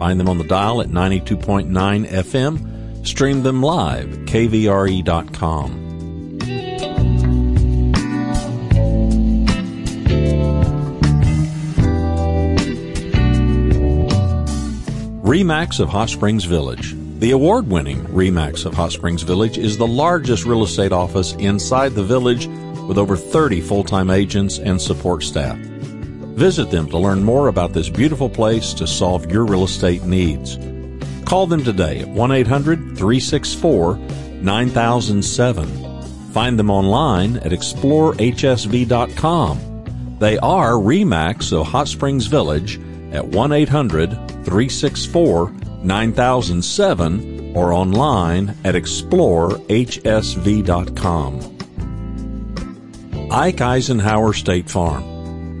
Find them on the dial at 92.9 FM. Stream them live at kvre.com. REMAX of Hot Springs Village. The award winning REMAX of Hot Springs Village is the largest real estate office inside the village with over 30 full time agents and support staff. Visit them to learn more about this beautiful place to solve your real estate needs. Call them today at 1 800 364 9007. Find them online at explorehsv.com. They are REMAX of Hot Springs Village at 1 800 364 9007 or online at explorehsv.com. Ike Eisenhower State Farm.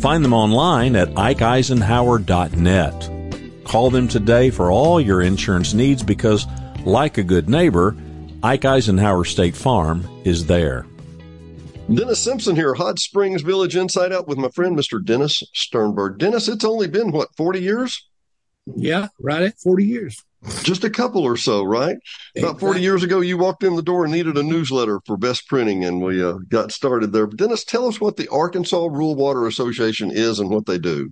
Find them online at ikeeisenhower.net. Call them today for all your insurance needs because, like a good neighbor, Ike Eisenhower State Farm is there. Dennis Simpson here, Hot Springs Village Inside Out with my friend Mr. Dennis Sternberg. Dennis, it's only been what, 40 years? Yeah, right at 40 years. Just a couple or so, right? Exactly. About 40 years ago, you walked in the door and needed a newsletter for best printing, and we uh, got started there. But Dennis, tell us what the Arkansas Rural Water Association is and what they do.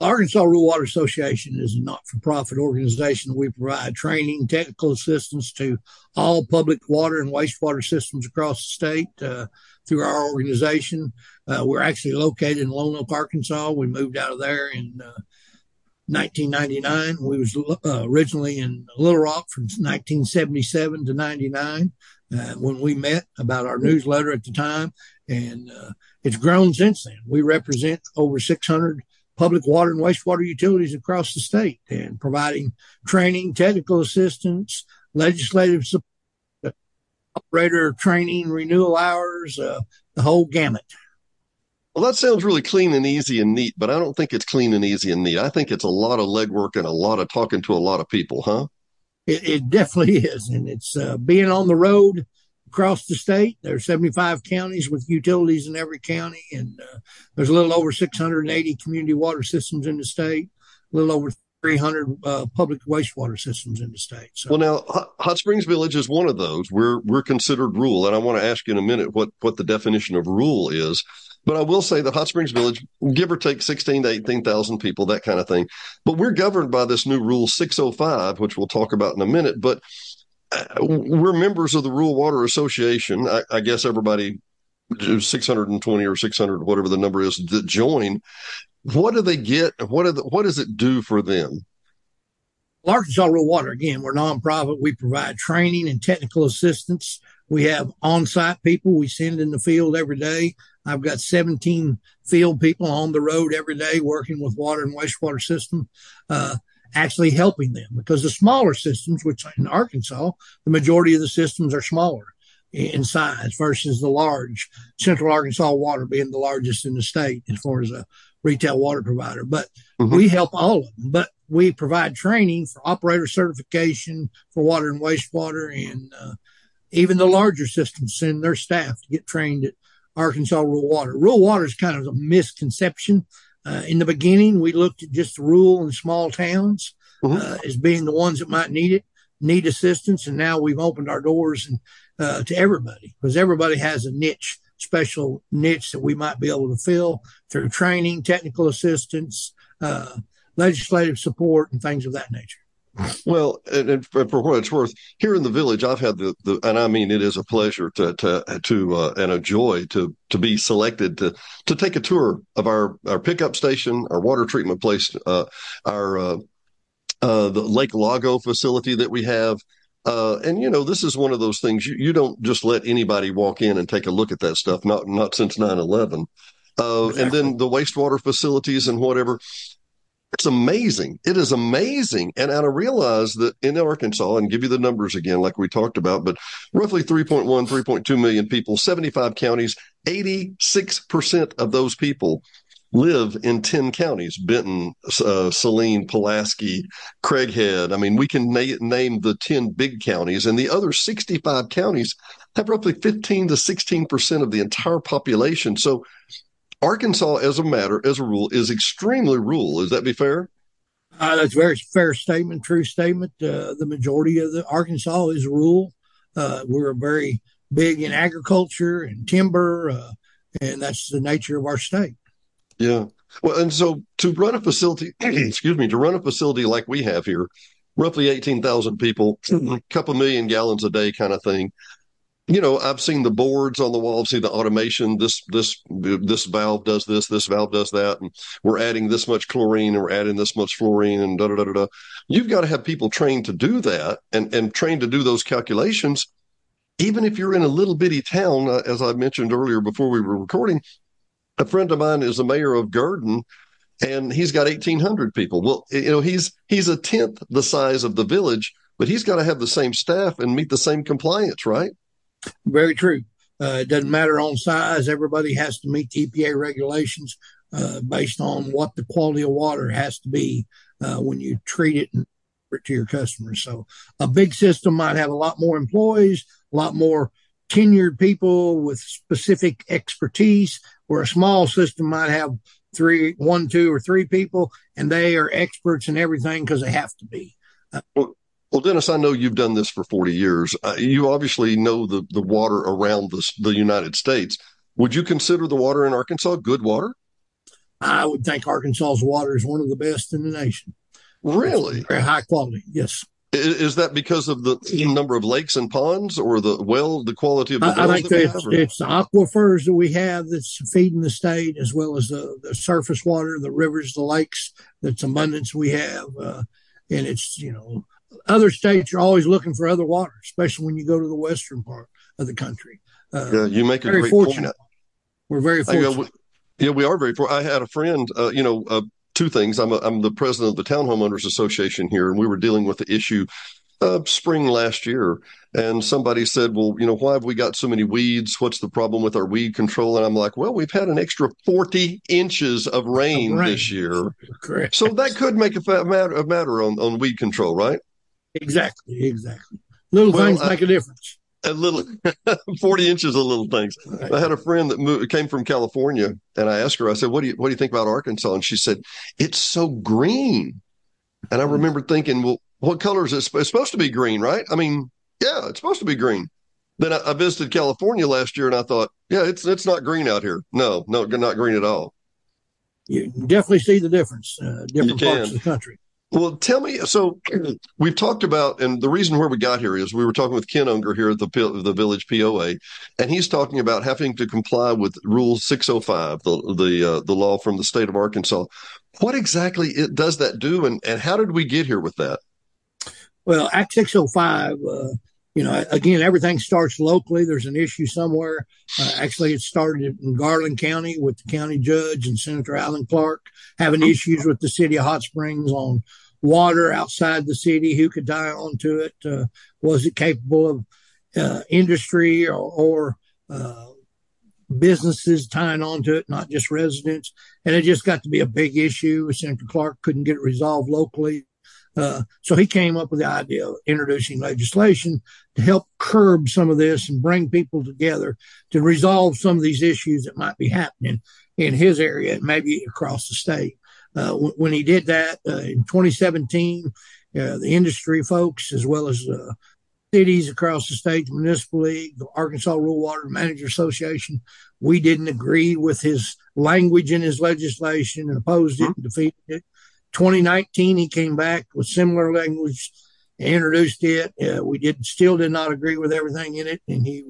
Arkansas Rural Water Association is a not for profit organization. We provide training, technical assistance to all public water and wastewater systems across the state uh, through our organization. Uh, we're actually located in Lonoke, Arkansas. We moved out of there in uh, 1999. We was uh, originally in Little Rock from 1977 to 99 uh, when we met about our newsletter at the time, and uh, it's grown since then. We represent over 600 public water and wastewater utilities across the state and providing training, technical assistance, legislative support, operator training, renewal hours, uh, the whole gamut. Well, that sounds really clean and easy and neat, but I don't think it's clean and easy and neat. I think it's a lot of legwork and a lot of talking to a lot of people, huh? It, it definitely is. And it's uh, being on the road across the state. There's 75 counties with utilities in every county, and uh, there's a little over 680 community water systems in the state, a little over 300 uh, public wastewater systems in the state. So. Well, now Hot Springs Village is one of those. We're we're considered rural, and I want to ask you in a minute what what the definition of rural is. But I will say that Hot Springs Village, give or take 16 to 18,000 people, that kind of thing. But we're governed by this new Rule 605, which we'll talk about in a minute. But uh, we're members of the Rural Water Association. I, I guess everybody 620 or 600, whatever the number is, that join. What do they get? What, the, what does it do for them? Well, Arkansas Rural Water, again, we're nonprofit. We provide training and technical assistance. We have on site people we send in the field every day. I've got 17 field people on the road every day working with water and wastewater system, uh, actually helping them because the smaller systems, which in Arkansas, the majority of the systems are smaller in size versus the large Central Arkansas Water being the largest in the state as far as a retail water provider. But mm-hmm. we help all of them. But we provide training for operator certification for water and wastewater, and uh, even the larger systems send their staff to get trained at Arkansas rural water. Rural water is kind of a misconception. Uh, in the beginning, we looked at just rural and small towns mm-hmm. uh, as being the ones that might need it, need assistance, and now we've opened our doors and uh, to everybody because everybody has a niche, special niche that we might be able to fill through training, technical assistance, uh, legislative support, and things of that nature. Well, and, and, for what it's worth, here in the village, I've had the, the and I mean it is a pleasure to to to uh, and a joy to to be selected to to take a tour of our our pickup station, our water treatment place, uh, our uh, uh, the Lake Lago facility that we have. Uh, and you know, this is one of those things you, you don't just let anybody walk in and take a look at that stuff. Not not since 9-11. Uh, exactly. And then the wastewater facilities and whatever. It's amazing. It is amazing. And and I realize that in Arkansas, and give you the numbers again, like we talked about, but roughly 3.1, 3.2 million people, 75 counties, 86% of those people live in 10 counties Benton, uh, Saline, Pulaski, Craighead. I mean, we can na- name the 10 big counties, and the other 65 counties have roughly 15 to 16% of the entire population. So, Arkansas, as a matter, as a rule, is extremely rural. Is that be fair? Uh, that's a very fair statement, true statement. Uh, the majority of the Arkansas is rural. Uh, we're very big in agriculture and timber, uh, and that's the nature of our state. Yeah. Well, and so to run a facility, excuse me, to run a facility like we have here, roughly 18,000 people, a couple million gallons a day kind of thing. You know, I've seen the boards on the wall, I've seen the automation. This, this, this valve does this, this valve does that. And we're adding this much chlorine and we're adding this much fluorine and da, da, da, da. You've got to have people trained to do that and, and trained to do those calculations. Even if you're in a little bitty town, uh, as I mentioned earlier before we were recording, a friend of mine is the mayor of Gurdon and he's got 1800 people. Well, you know, he's, he's a tenth the size of the village, but he's got to have the same staff and meet the same compliance, right? Very true. Uh, it doesn't matter on size. Everybody has to meet EPA regulations uh, based on what the quality of water has to be uh, when you treat it and it to your customers. So a big system might have a lot more employees, a lot more tenured people with specific expertise, where a small system might have three, one, two, or three people, and they are experts in everything because they have to be. Uh, well, well, Dennis, I know you've done this for 40 years. Uh, you obviously know the, the water around the, the United States. Would you consider the water in Arkansas good water? I would think Arkansas's water is one of the best in the nation. Really? It's very high quality, yes. Is that because of the number of lakes and ponds, or the well, the quality of the I, I think it's, it's, the aquifers that we have that's feeding the state, as well as the, the surface water, the rivers, the lakes. That's abundance we have, uh, and it's you know other states are always looking for other water, especially when you go to the western part of the country. Uh, yeah, you make a great fortunate. point. We're very fortunate. I, we, yeah, we are very fortunate. I had a friend, uh, you know, uh, two things. I'm, a, I'm the president of the Town Homeowners Association here, and we were dealing with the issue uh, spring last year. And somebody said, Well, you know, why have we got so many weeds? What's the problem with our weed control? And I'm like, Well, we've had an extra 40 inches of rain, rain. this year. Correct. So that could make a matter, a matter on, on weed control, right? Exactly. Exactly. Little well, things I, make a difference a little 40 inches of little things. I had a friend that moved, came from California and I asked her, I said, what do you, what do you think about Arkansas? And she said, it's so green. And I mm-hmm. remember thinking, well, what color is it? It's supposed to be green, right? I mean, yeah, it's supposed to be green. Then I, I visited California last year and I thought, yeah, it's, it's not green out here. No, no, not green at all. You definitely see the difference, uh, different parts of the country. Well, tell me. So we've talked about, and the reason where we got here is we were talking with Ken Unger here at the the village POA, and he's talking about having to comply with Rule 605, the the uh, the law from the state of Arkansas. What exactly it, does that do, and and how did we get here with that? Well, Act 605. Uh, you know, again, everything starts locally. There's an issue somewhere. Uh, actually, it started in Garland County with the county judge and Senator Alan Clark having issues with the city of Hot Springs on water outside the city, who could tie onto it, uh, was it capable of uh, industry or, or uh, businesses tying onto it, not just residents. And it just got to be a big issue. Senator Clark couldn't get it resolved locally. Uh, so he came up with the idea of introducing legislation to help curb some of this and bring people together to resolve some of these issues that might be happening in his area and maybe across the state. Uh, when he did that uh, in 2017, uh, the industry folks, as well as uh, cities across the state, the municipal league, the Arkansas Rural Water Manager Association, we didn't agree with his language in his legislation and opposed it and defeated it. 2019, he came back with similar language, introduced it. Uh, we did still did not agree with everything in it, and he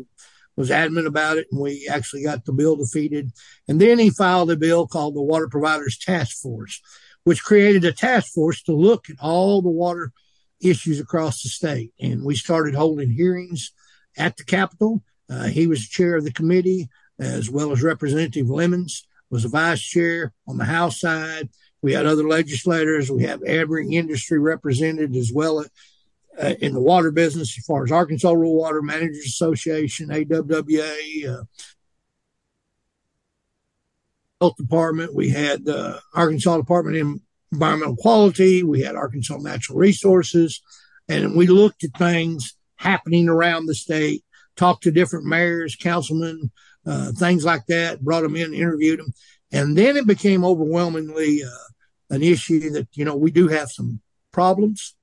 was adamant about it, and we actually got the bill defeated. And then he filed a bill called the Water Providers Task Force, which created a task force to look at all the water issues across the state. And we started holding hearings at the Capitol. Uh, he was chair of the committee, as well as Representative Lemons was a vice chair on the House side. We had other legislators. We have every industry represented as well uh, in the water business, as far as Arkansas Rural Water Managers Association, AWWA, uh, Health Department. We had the uh, Arkansas Department of Environmental Quality. We had Arkansas Natural Resources, and we looked at things happening around the state. Talked to different mayors, councilmen, uh, things like that. Brought them in, interviewed them, and then it became overwhelmingly uh, an issue that you know we do have some problems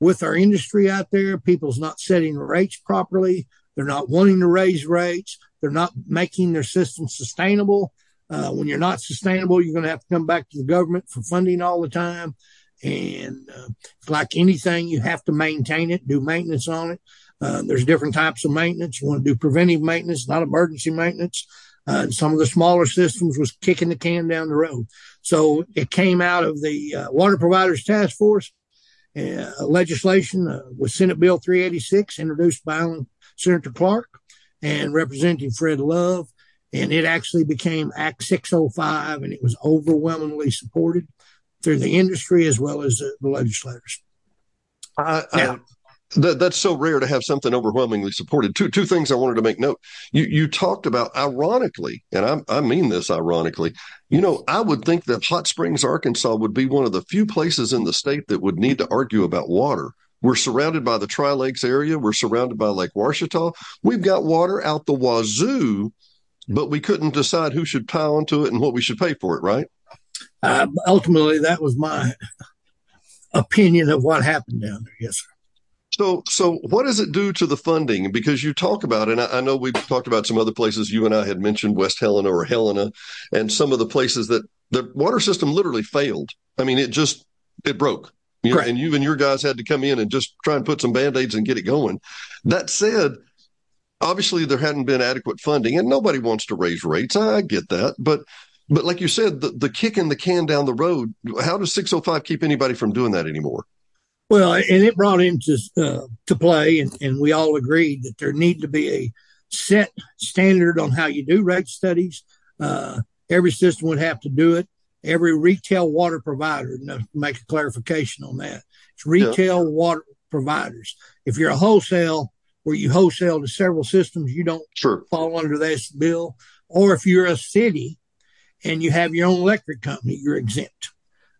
with our industry out there. People's not setting rates properly. They're not wanting to raise rates. They're not making their system sustainable. Uh, when you're not sustainable, you're going to have to come back to the government for funding all the time. And uh, like anything, you have to maintain it, do maintenance on it. Uh, there's different types of maintenance. You want to do preventive maintenance, not emergency maintenance. Uh, some of the smaller systems was kicking the can down the road. So it came out of the uh, Water Providers Task Force uh, legislation uh, with Senate Bill 386, introduced by Senator Clark and Representative Fred Love. And it actually became Act 605, and it was overwhelmingly supported through the industry as well as uh, the legislators. Now, that, that's so rare to have something overwhelmingly supported. Two two things I wanted to make note. You you talked about ironically, and I, I mean this ironically. You know, I would think that Hot Springs, Arkansas, would be one of the few places in the state that would need to argue about water. We're surrounded by the Tri Lakes area. We're surrounded by Lake Ouachita. We've got water out the wazoo, but we couldn't decide who should pile onto it and what we should pay for it. Right? Uh, ultimately, that was my opinion of what happened down there. Yes, sir. So, so what does it do to the funding? Because you talk about, and I, I, know we've talked about some other places. You and I had mentioned West Helena or Helena, and some of the places that the water system literally failed. I mean, it just it broke. You know, and you and your guys had to come in and just try and put some band aids and get it going. That said, obviously there hadn't been adequate funding, and nobody wants to raise rates. I, I get that, but but like you said, the, the kicking the can down the road. How does 605 keep anybody from doing that anymore? Well, and it brought into uh, to play, and, and we all agreed that there need to be a set standard on how you do rate studies. Uh, every system would have to do it. Every retail water provider, to make a clarification on that, it's retail yeah. water providers. If you're a wholesale where you wholesale to several systems, you don't sure. fall under this bill. Or if you're a city and you have your own electric company, you're exempt.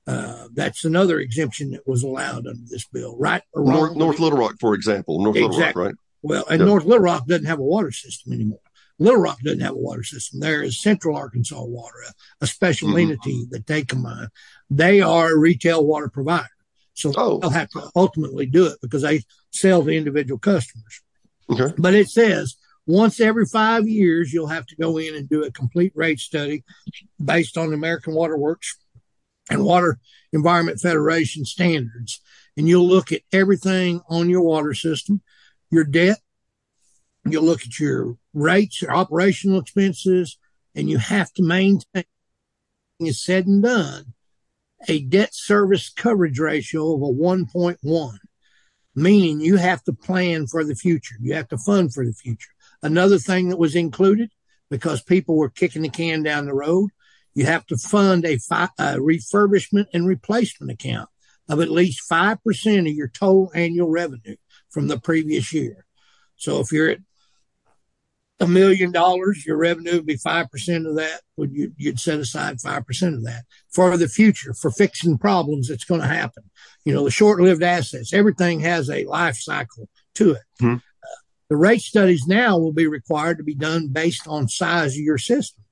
Uh, that's another exemption that was allowed under this bill, right? North, North, Little Rock, for example, North. Little Rock, right? Well, and North Little Rock doesn't have a water system anymore. Little Rock doesn't have a water system. There is Central Arkansas Water, a, a special mm-hmm. entity that they combine. They are a retail water provider. So oh. they'll have to ultimately do it because they sell to individual customers. Okay. But it says once every five years, you'll have to go in and do a complete rate study based on the American Water Works and Water Environment Federation standards. And you'll look at everything on your water system, your debt, you'll look at your rates, your operational expenses, and you have to maintain, is said and done, a debt service coverage ratio of a 1.1, meaning you have to plan for the future. You have to fund for the future. Another thing that was included because people were kicking the can down the road you have to fund a, fi- a refurbishment and replacement account of at least 5% of your total annual revenue from the previous year. So if you're at a million dollars, your revenue would be 5% of that. Would you, you'd set aside 5% of that for the future, for fixing problems that's going to happen. You know, the short lived assets, everything has a life cycle to it. Mm-hmm. Uh, the rate studies now will be required to be done based on size of your system.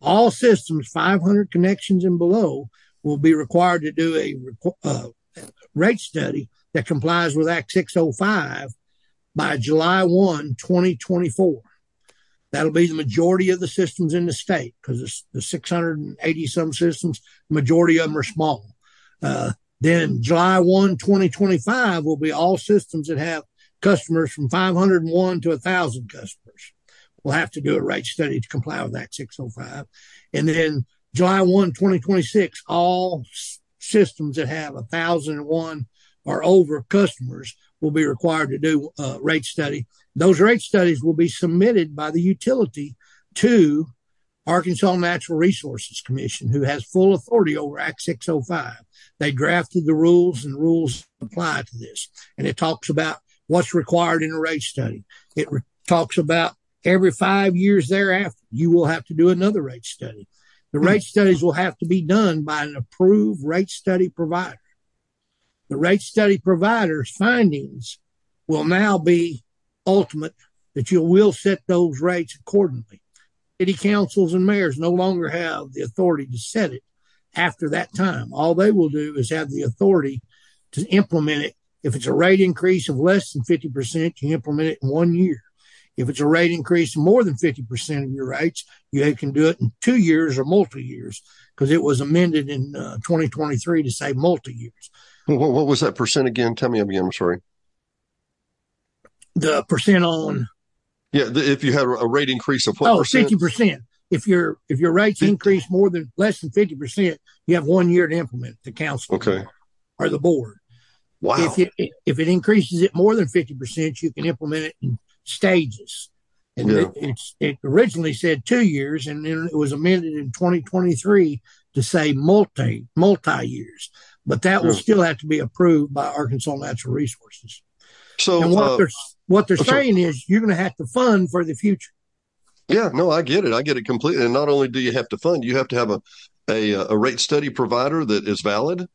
All systems 500 connections and below will be required to do a uh, rate study that complies with Act 605 by July 1, 2024. That'll be the majority of the systems in the state because the 680 some systems, majority of them are small. Uh, then July 1, 2025 will be all systems that have customers from 501 to 1,000 customers. We'll have to do a rate study to comply with Act 605. And then July 1, 2026, all systems that have 1,001 or over customers will be required to do a rate study. Those rate studies will be submitted by the utility to Arkansas Natural Resources Commission, who has full authority over Act 605. They drafted the rules and rules apply to this. And it talks about what's required in a rate study. It talks about every five years thereafter, you will have to do another rate study. The rate hmm. studies will have to be done by an approved rate study provider. The rate study provider's findings will now be ultimate that you will set those rates accordingly. City councils and mayors no longer have the authority to set it after that time. All they will do is have the authority to implement it. If it's a rate increase of less than 50%, you implement it in one year. If it's a rate increase more than 50% of your rates, you can do it in two years or multi years because it was amended in uh, 2023 to say multi years. What, what was that percent again? Tell me again. I'm sorry. The percent on Yeah, the, if you had a rate increase of what oh percent? 50%. If your if your rates 50. increase more than less than 50%, you have one year to implement the council Okay. or the board. Wow. If it if it increases it more than 50%, you can implement it in stages. And Yeah. it, it's it originally said two years, and then it was amended in 2023 to say multi multi years. But that will still have to be approved by Arkansas Natural Resources. so, and what uh, they're what they're saying is you're going to have to fund for the future. yeah, no, I get it. I get it completely. And not only do you have to fund, you have to have a a, a rate study provider that is valid.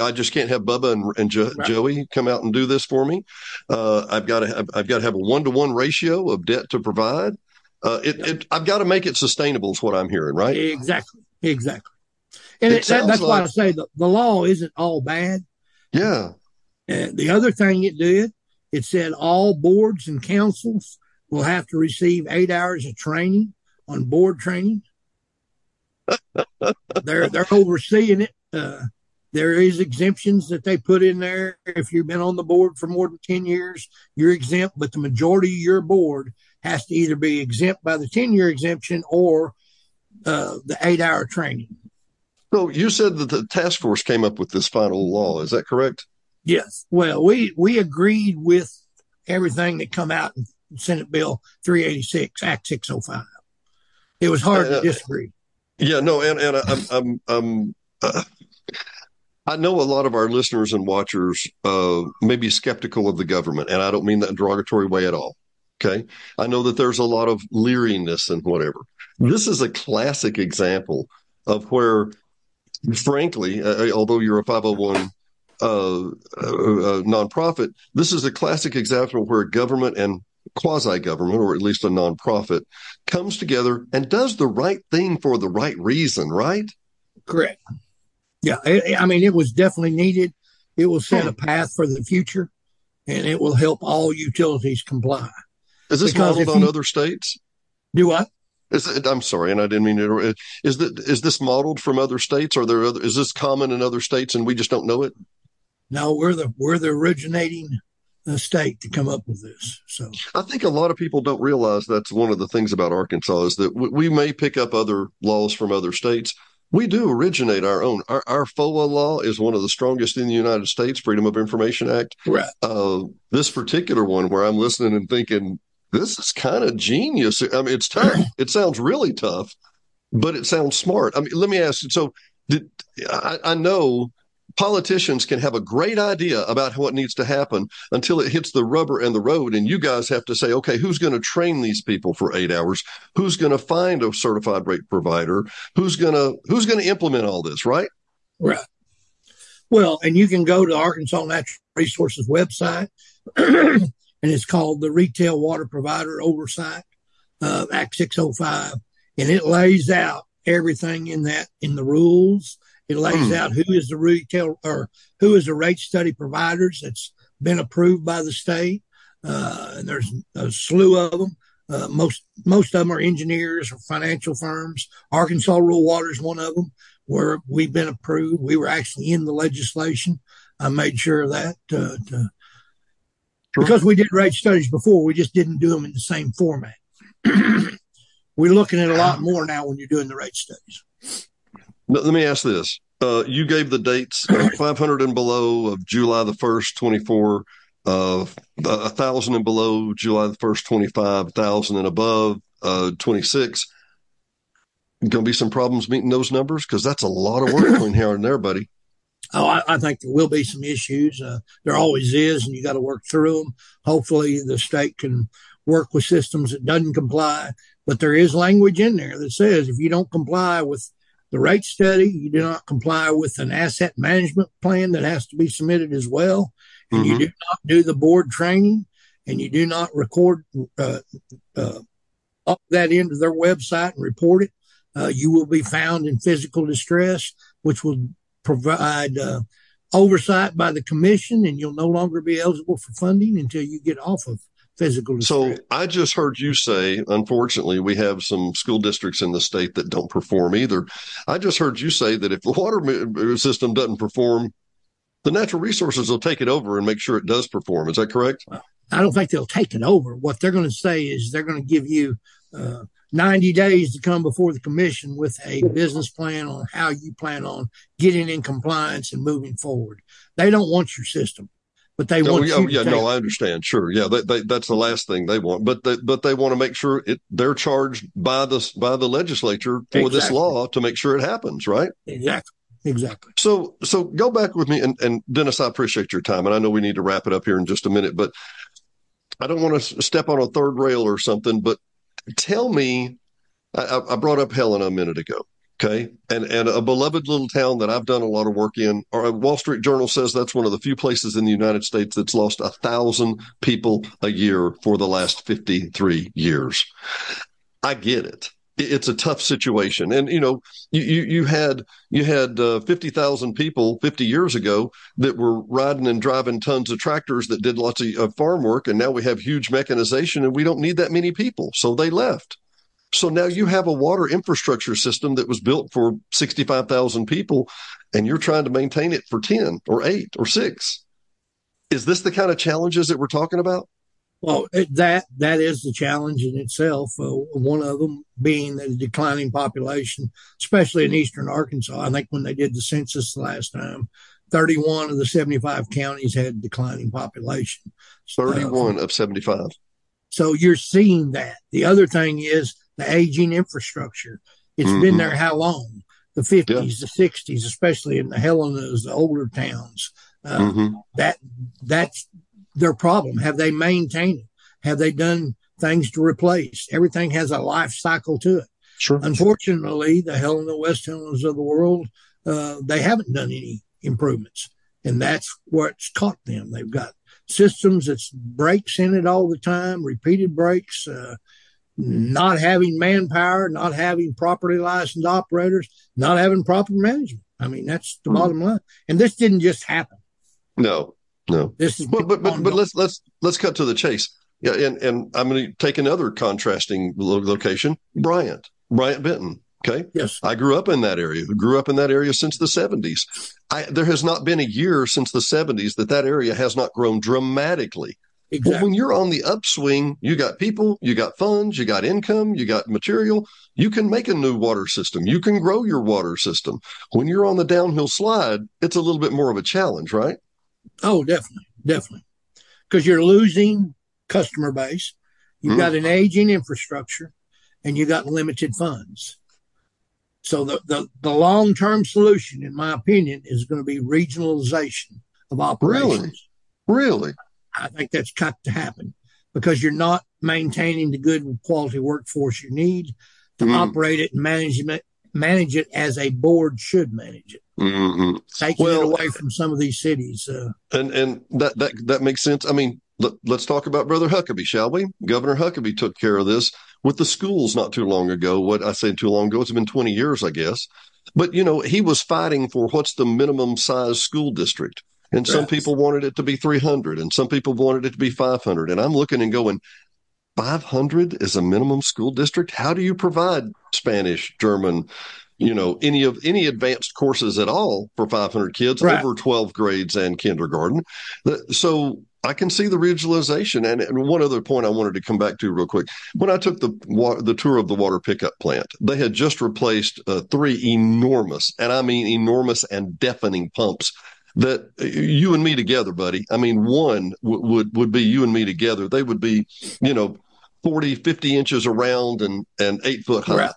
I just can't have Bubba and, and jo- Right. Joey come out and do this for me. Uh, I've got to have I've got to have a one to one ratio of debt to provide. Uh, it, it I've got to make it sustainable. Is what I'm hearing, right? Exactly, exactly. And It that, that's why I say the, the law isn't all bad. Yeah. Uh, the other thing it did, it said all boards and councils will have to receive eight hours of training on board training. They're they're overseeing it. Uh, there is exemptions that they put in there. If you've been on the board for more than ten years, you're exempt. But the majority of your board has to either be exempt by the ten year exemption or uh, the eight hour training. So you said that the task force came up with this final law. Is that correct? Yes. Well, we we agreed with everything that come out in Senate Bill 386, Act 605. It was hard Uh, to disagree. Yeah, no, and and I'm I'm I'm uh, I know a lot of our listeners and watchers uh, may be skeptical of the government, and I don't mean that in a derogatory way at all. Okay, I know that there's a lot of leeriness and whatever. This is a classic example of where, frankly, uh, although you're a 501 uh, uh, uh, nonprofit, this is a classic example where government and quasi government, or at least a nonprofit, comes together and does the right thing for the right reason, right? Correct. Yeah. I I mean, it was definitely needed. It will set a hmm. path for the future and it will help all utilities comply. Is this Because modeled on you- other states? Do what? Is it, I'm sorry, and I didn't mean to. Is that is this modeled from other states? Are there other? Is this common in other states and we just don't know it? No, we're the we're the originating uh, state to come up with this. So I think a lot of people don't realize that's one of the things about Arkansas is that we, we may pick up other laws from other states. We do originate our own. Our, our FOA law is one of the strongest in the United States, Freedom of Information Act. right. Uh, this particular one, where I'm listening and thinking, this is kind of genius. I mean, it's tough. It sounds really tough, but it sounds smart. I mean, let me ask you. So, did, I, I know politicians can have a great idea about what needs to happen until it hits the rubber and the road, and you guys have to say, okay, who's going to train these people for eight hours? Who's going to find a certified rate provider? Who's going to who's going to implement all this? Right? Right. Well, and you can go to the Arkansas Natural Resources website, and it's called the Retail Water Provider Oversight uh, Act 605, and it lays out everything in that in the rules. It lays Hmm. out who is the retail or who is the rate study providers that's been approved by the state. Uh, and there's a slew of them. Uh, most most of them are engineers or financial firms. Arkansas Rural Water is one of them. where we've been approved. We were actually in the legislation. I made sure of that uh, to, because we did rate studies before. We just didn't do them in the same format. we're looking at a lot more now when you're doing the rate studies. Let me ask this. Uh, you gave the dates uh, 500 and below of July the 1st, 24, uh, 1,000 and below July the 1st, 25, 1,000 and above uh, 26. Going to be some problems meeting those numbers because that's a lot of work between here and there, buddy. Oh, I, I, think there will be some issues. Uh, there always is, and you got to work through them. Hopefully, the state can work with systems that doesn't comply. But there is language in there that says if you don't comply with the rate study, you do not comply with an asset management plan that has to be submitted as well, and mm-hmm. you do not do the board training, and you do not record uh, uh, up that into their website and report it, uh, you will be found in physical distress, which will provide uh, oversight by the commission, and you'll no longer be eligible for funding until you get off of physical. So I just heard you say, unfortunately, we have some school districts in the state that don't perform either. I just heard you say that if the water system doesn't perform, the natural resources will take it over and make sure it does perform. Is that correct? I don't think they'll take it over. What they're going to say is they're going to give you uh, 90 days to come before the commission with a business plan on how you plan on getting in compliance and moving forward. They don't want your system, but they want oh, yeah, no, I understand. Sure. Yeah. They, they, that's the last thing they want, but they, but they want to make sure it, they're charged by the, by the legislature for exactly. this law to make sure it happens. Right. Exactly. Exactly. So, so go back with me and, and Dennis, I appreciate your time and I know we need to wrap it up here in just a minute, but I don't want to step on a third rail or something, but tell me, I, I brought up Helena minute ago. Okay. And, and a beloved little town that I've done a lot of work in, or Wall Street Journal says that's one of the few places in the United States that's lost a thousand people a year for the last 53 years. I get it it's a tough situation. And you know, you you had you had uh, fifty thousand people fifty years ago that were riding and driving tons of tractors that did lots of uh, farm work, and now we have huge mechanization, and we don't need that many people, so they left. So now you have a water infrastructure system that was built for sixty five thousand people, and you're trying to maintain it for ten or eight or six. Is this the kind of challenges that we're talking about? Well, that that is the challenge in itself. Uh, one of them being the declining population, especially in eastern Arkansas. I think when they did the census the last time, 31 of the 75 counties had declining population. 31 uh, of 75. So you're seeing that. The other thing is the aging infrastructure. It's mm-hmm. been there how long? The 50s, yeah. the 60s, especially in the Helenas, the older towns. Uh, mm-hmm. That that's their problem? Have they maintained it? Have they done things to replace? Everything has a life cycle to it. Sure. Unfortunately, the Helena West Helenas of the world, uh, they haven't done any improvements. And that's what's caught them. They've got systems that's breaks in it all the time, repeated breaks, uh, not having manpower, not having properly licensed operators, not having proper management. I mean, that's the mm-hmm. bottom line. And this didn't just happen. No, no. This is but but but, but let's let's let's cut to the chase. Yeah, and and I'm going to take another contrasting location, Bryant, Bryant Benton. Okay. Yes. I grew up in that area. Grew up in that area since the 70s. I, there has not been a year since the 70s that that area has not grown dramatically. Exactly. Well, when you're on the upswing, you got people, you got funds, you got income, you got material. You can make a new water system. You can grow your water system. When you're on the downhill slide, it's a little bit more of a challenge, right? Oh, definitely, definitely, because you're losing customer base. You've mm. got an aging infrastructure, and you got limited funds. So the the, the long term solution, in my opinion, is going to be regionalization of operations. Really, really, I think that's got to happen because you're not maintaining the good quality workforce you need to mm. operate it and manage it, manage it as a board should manage it. Mm-hmm. Taking well, it away from some of these cities. Uh, and and that, that that makes sense. I mean, let, us talk about Brother Huckabee, shall we? Governor Huckabee took care of this with the schools not too long ago. What I say too long ago, it's been 20 years, I guess. But, you know, he was fighting for what's the minimum size school district. And some people wanted it to be 300 and some people wanted it to be 500. And I'm looking and going, 500 is a minimum school district? How do you provide Spanish, German, you know, any of any advanced courses at all for 500 kids Right. over 12 grades and kindergarten. So I can see the regionalization. And, and one other point I wanted to come back to real quick. When I took the wa- the tour of the water pickup plant, they had just replaced uh, three enormous, and I mean enormous and deafening pumps that uh, you and me together, buddy. I mean, one w- would would be you and me together. They would be, you know, 40, 50 inches around and and eight foot high. Right.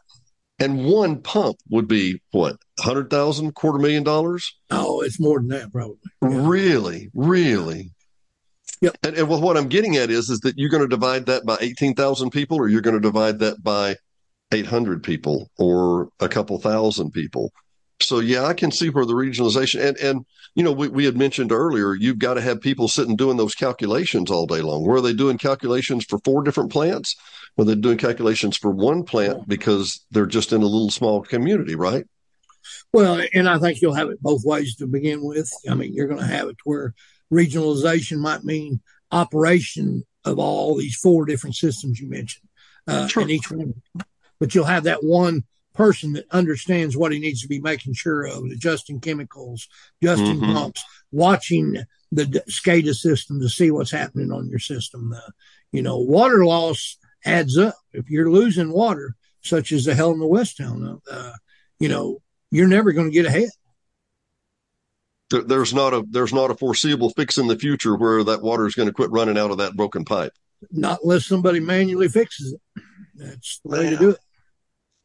And one pump would be what, hundred thousand, quarter million dollars? Oh, it's more than that, probably. Really, really. Yep. And, and what I'm getting at is, is that you're going to divide that by 18,000 people, or you're going to divide that by 800 people, or a couple thousand people. So yeah, I can see where the regionalization and and you know we, we had mentioned earlier you've got to have people sitting doing those calculations all day long. Where are they doing calculations for four different plants? Well, they're doing calculations for one plant because they're just in a little small community, right? Well, and I think you'll have it both ways to begin with. I mean, you're going to have it where regionalization might mean operation of all these four different systems you mentioned uh, Sure. in each one. But you'll have that one person that understands what he needs to be making sure of, adjusting chemicals, adjusting Mhm. pumps, watching the SCADA system to see what's happening on your system. Uh, you know, water loss adds up. If you're losing water, such as the hell in the West Town, uh, you know, you're never going to get ahead. There's not a there's not a foreseeable fix in the future where that water is going to quit running out of that broken pipe. not unless somebody manually fixes it. That's the way to do it.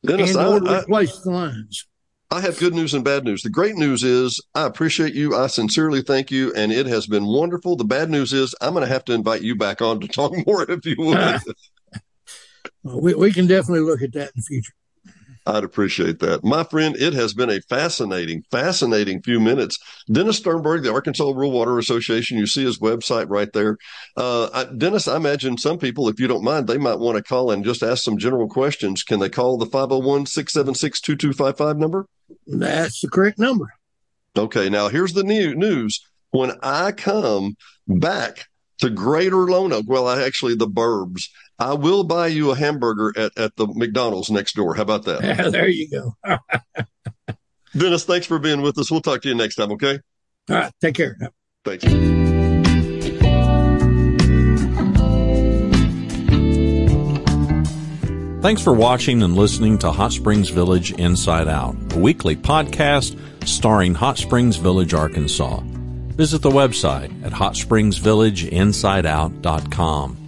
Dennis, and I, or I, replace the lines. I have good news and bad news. The great news is I appreciate you. I sincerely thank you, and it has been wonderful. The bad news is I'm going to have to invite you back on to talk more if you would. Uh, we, we can definitely look at that in the future. I'd appreciate that. My friend, it has been a fascinating, fascinating few minutes. Dennis Sternberg, the Arkansas Rural Water Association, you see his website right there. Uh, I, Dennis, I imagine some people, if you don't mind, they might want to call and just ask some general questions. Can they call the 501 676 2255 number? That's the correct number. Okay, now here's the new news. When I come back to Greater Lonoke, well, I actually the Burbs, I will buy you a hamburger at, at the McDonald's next door. How about that? there you go. Dennis, thanks for being with us. We'll talk to you next time, okay? right. Take care. Thanks. Thanks for watching and listening to Hot Springs Village Inside Out, a weekly podcast starring Hot Springs Village, Arkansas. Visit the website at hotspringsvillageinsideout.com.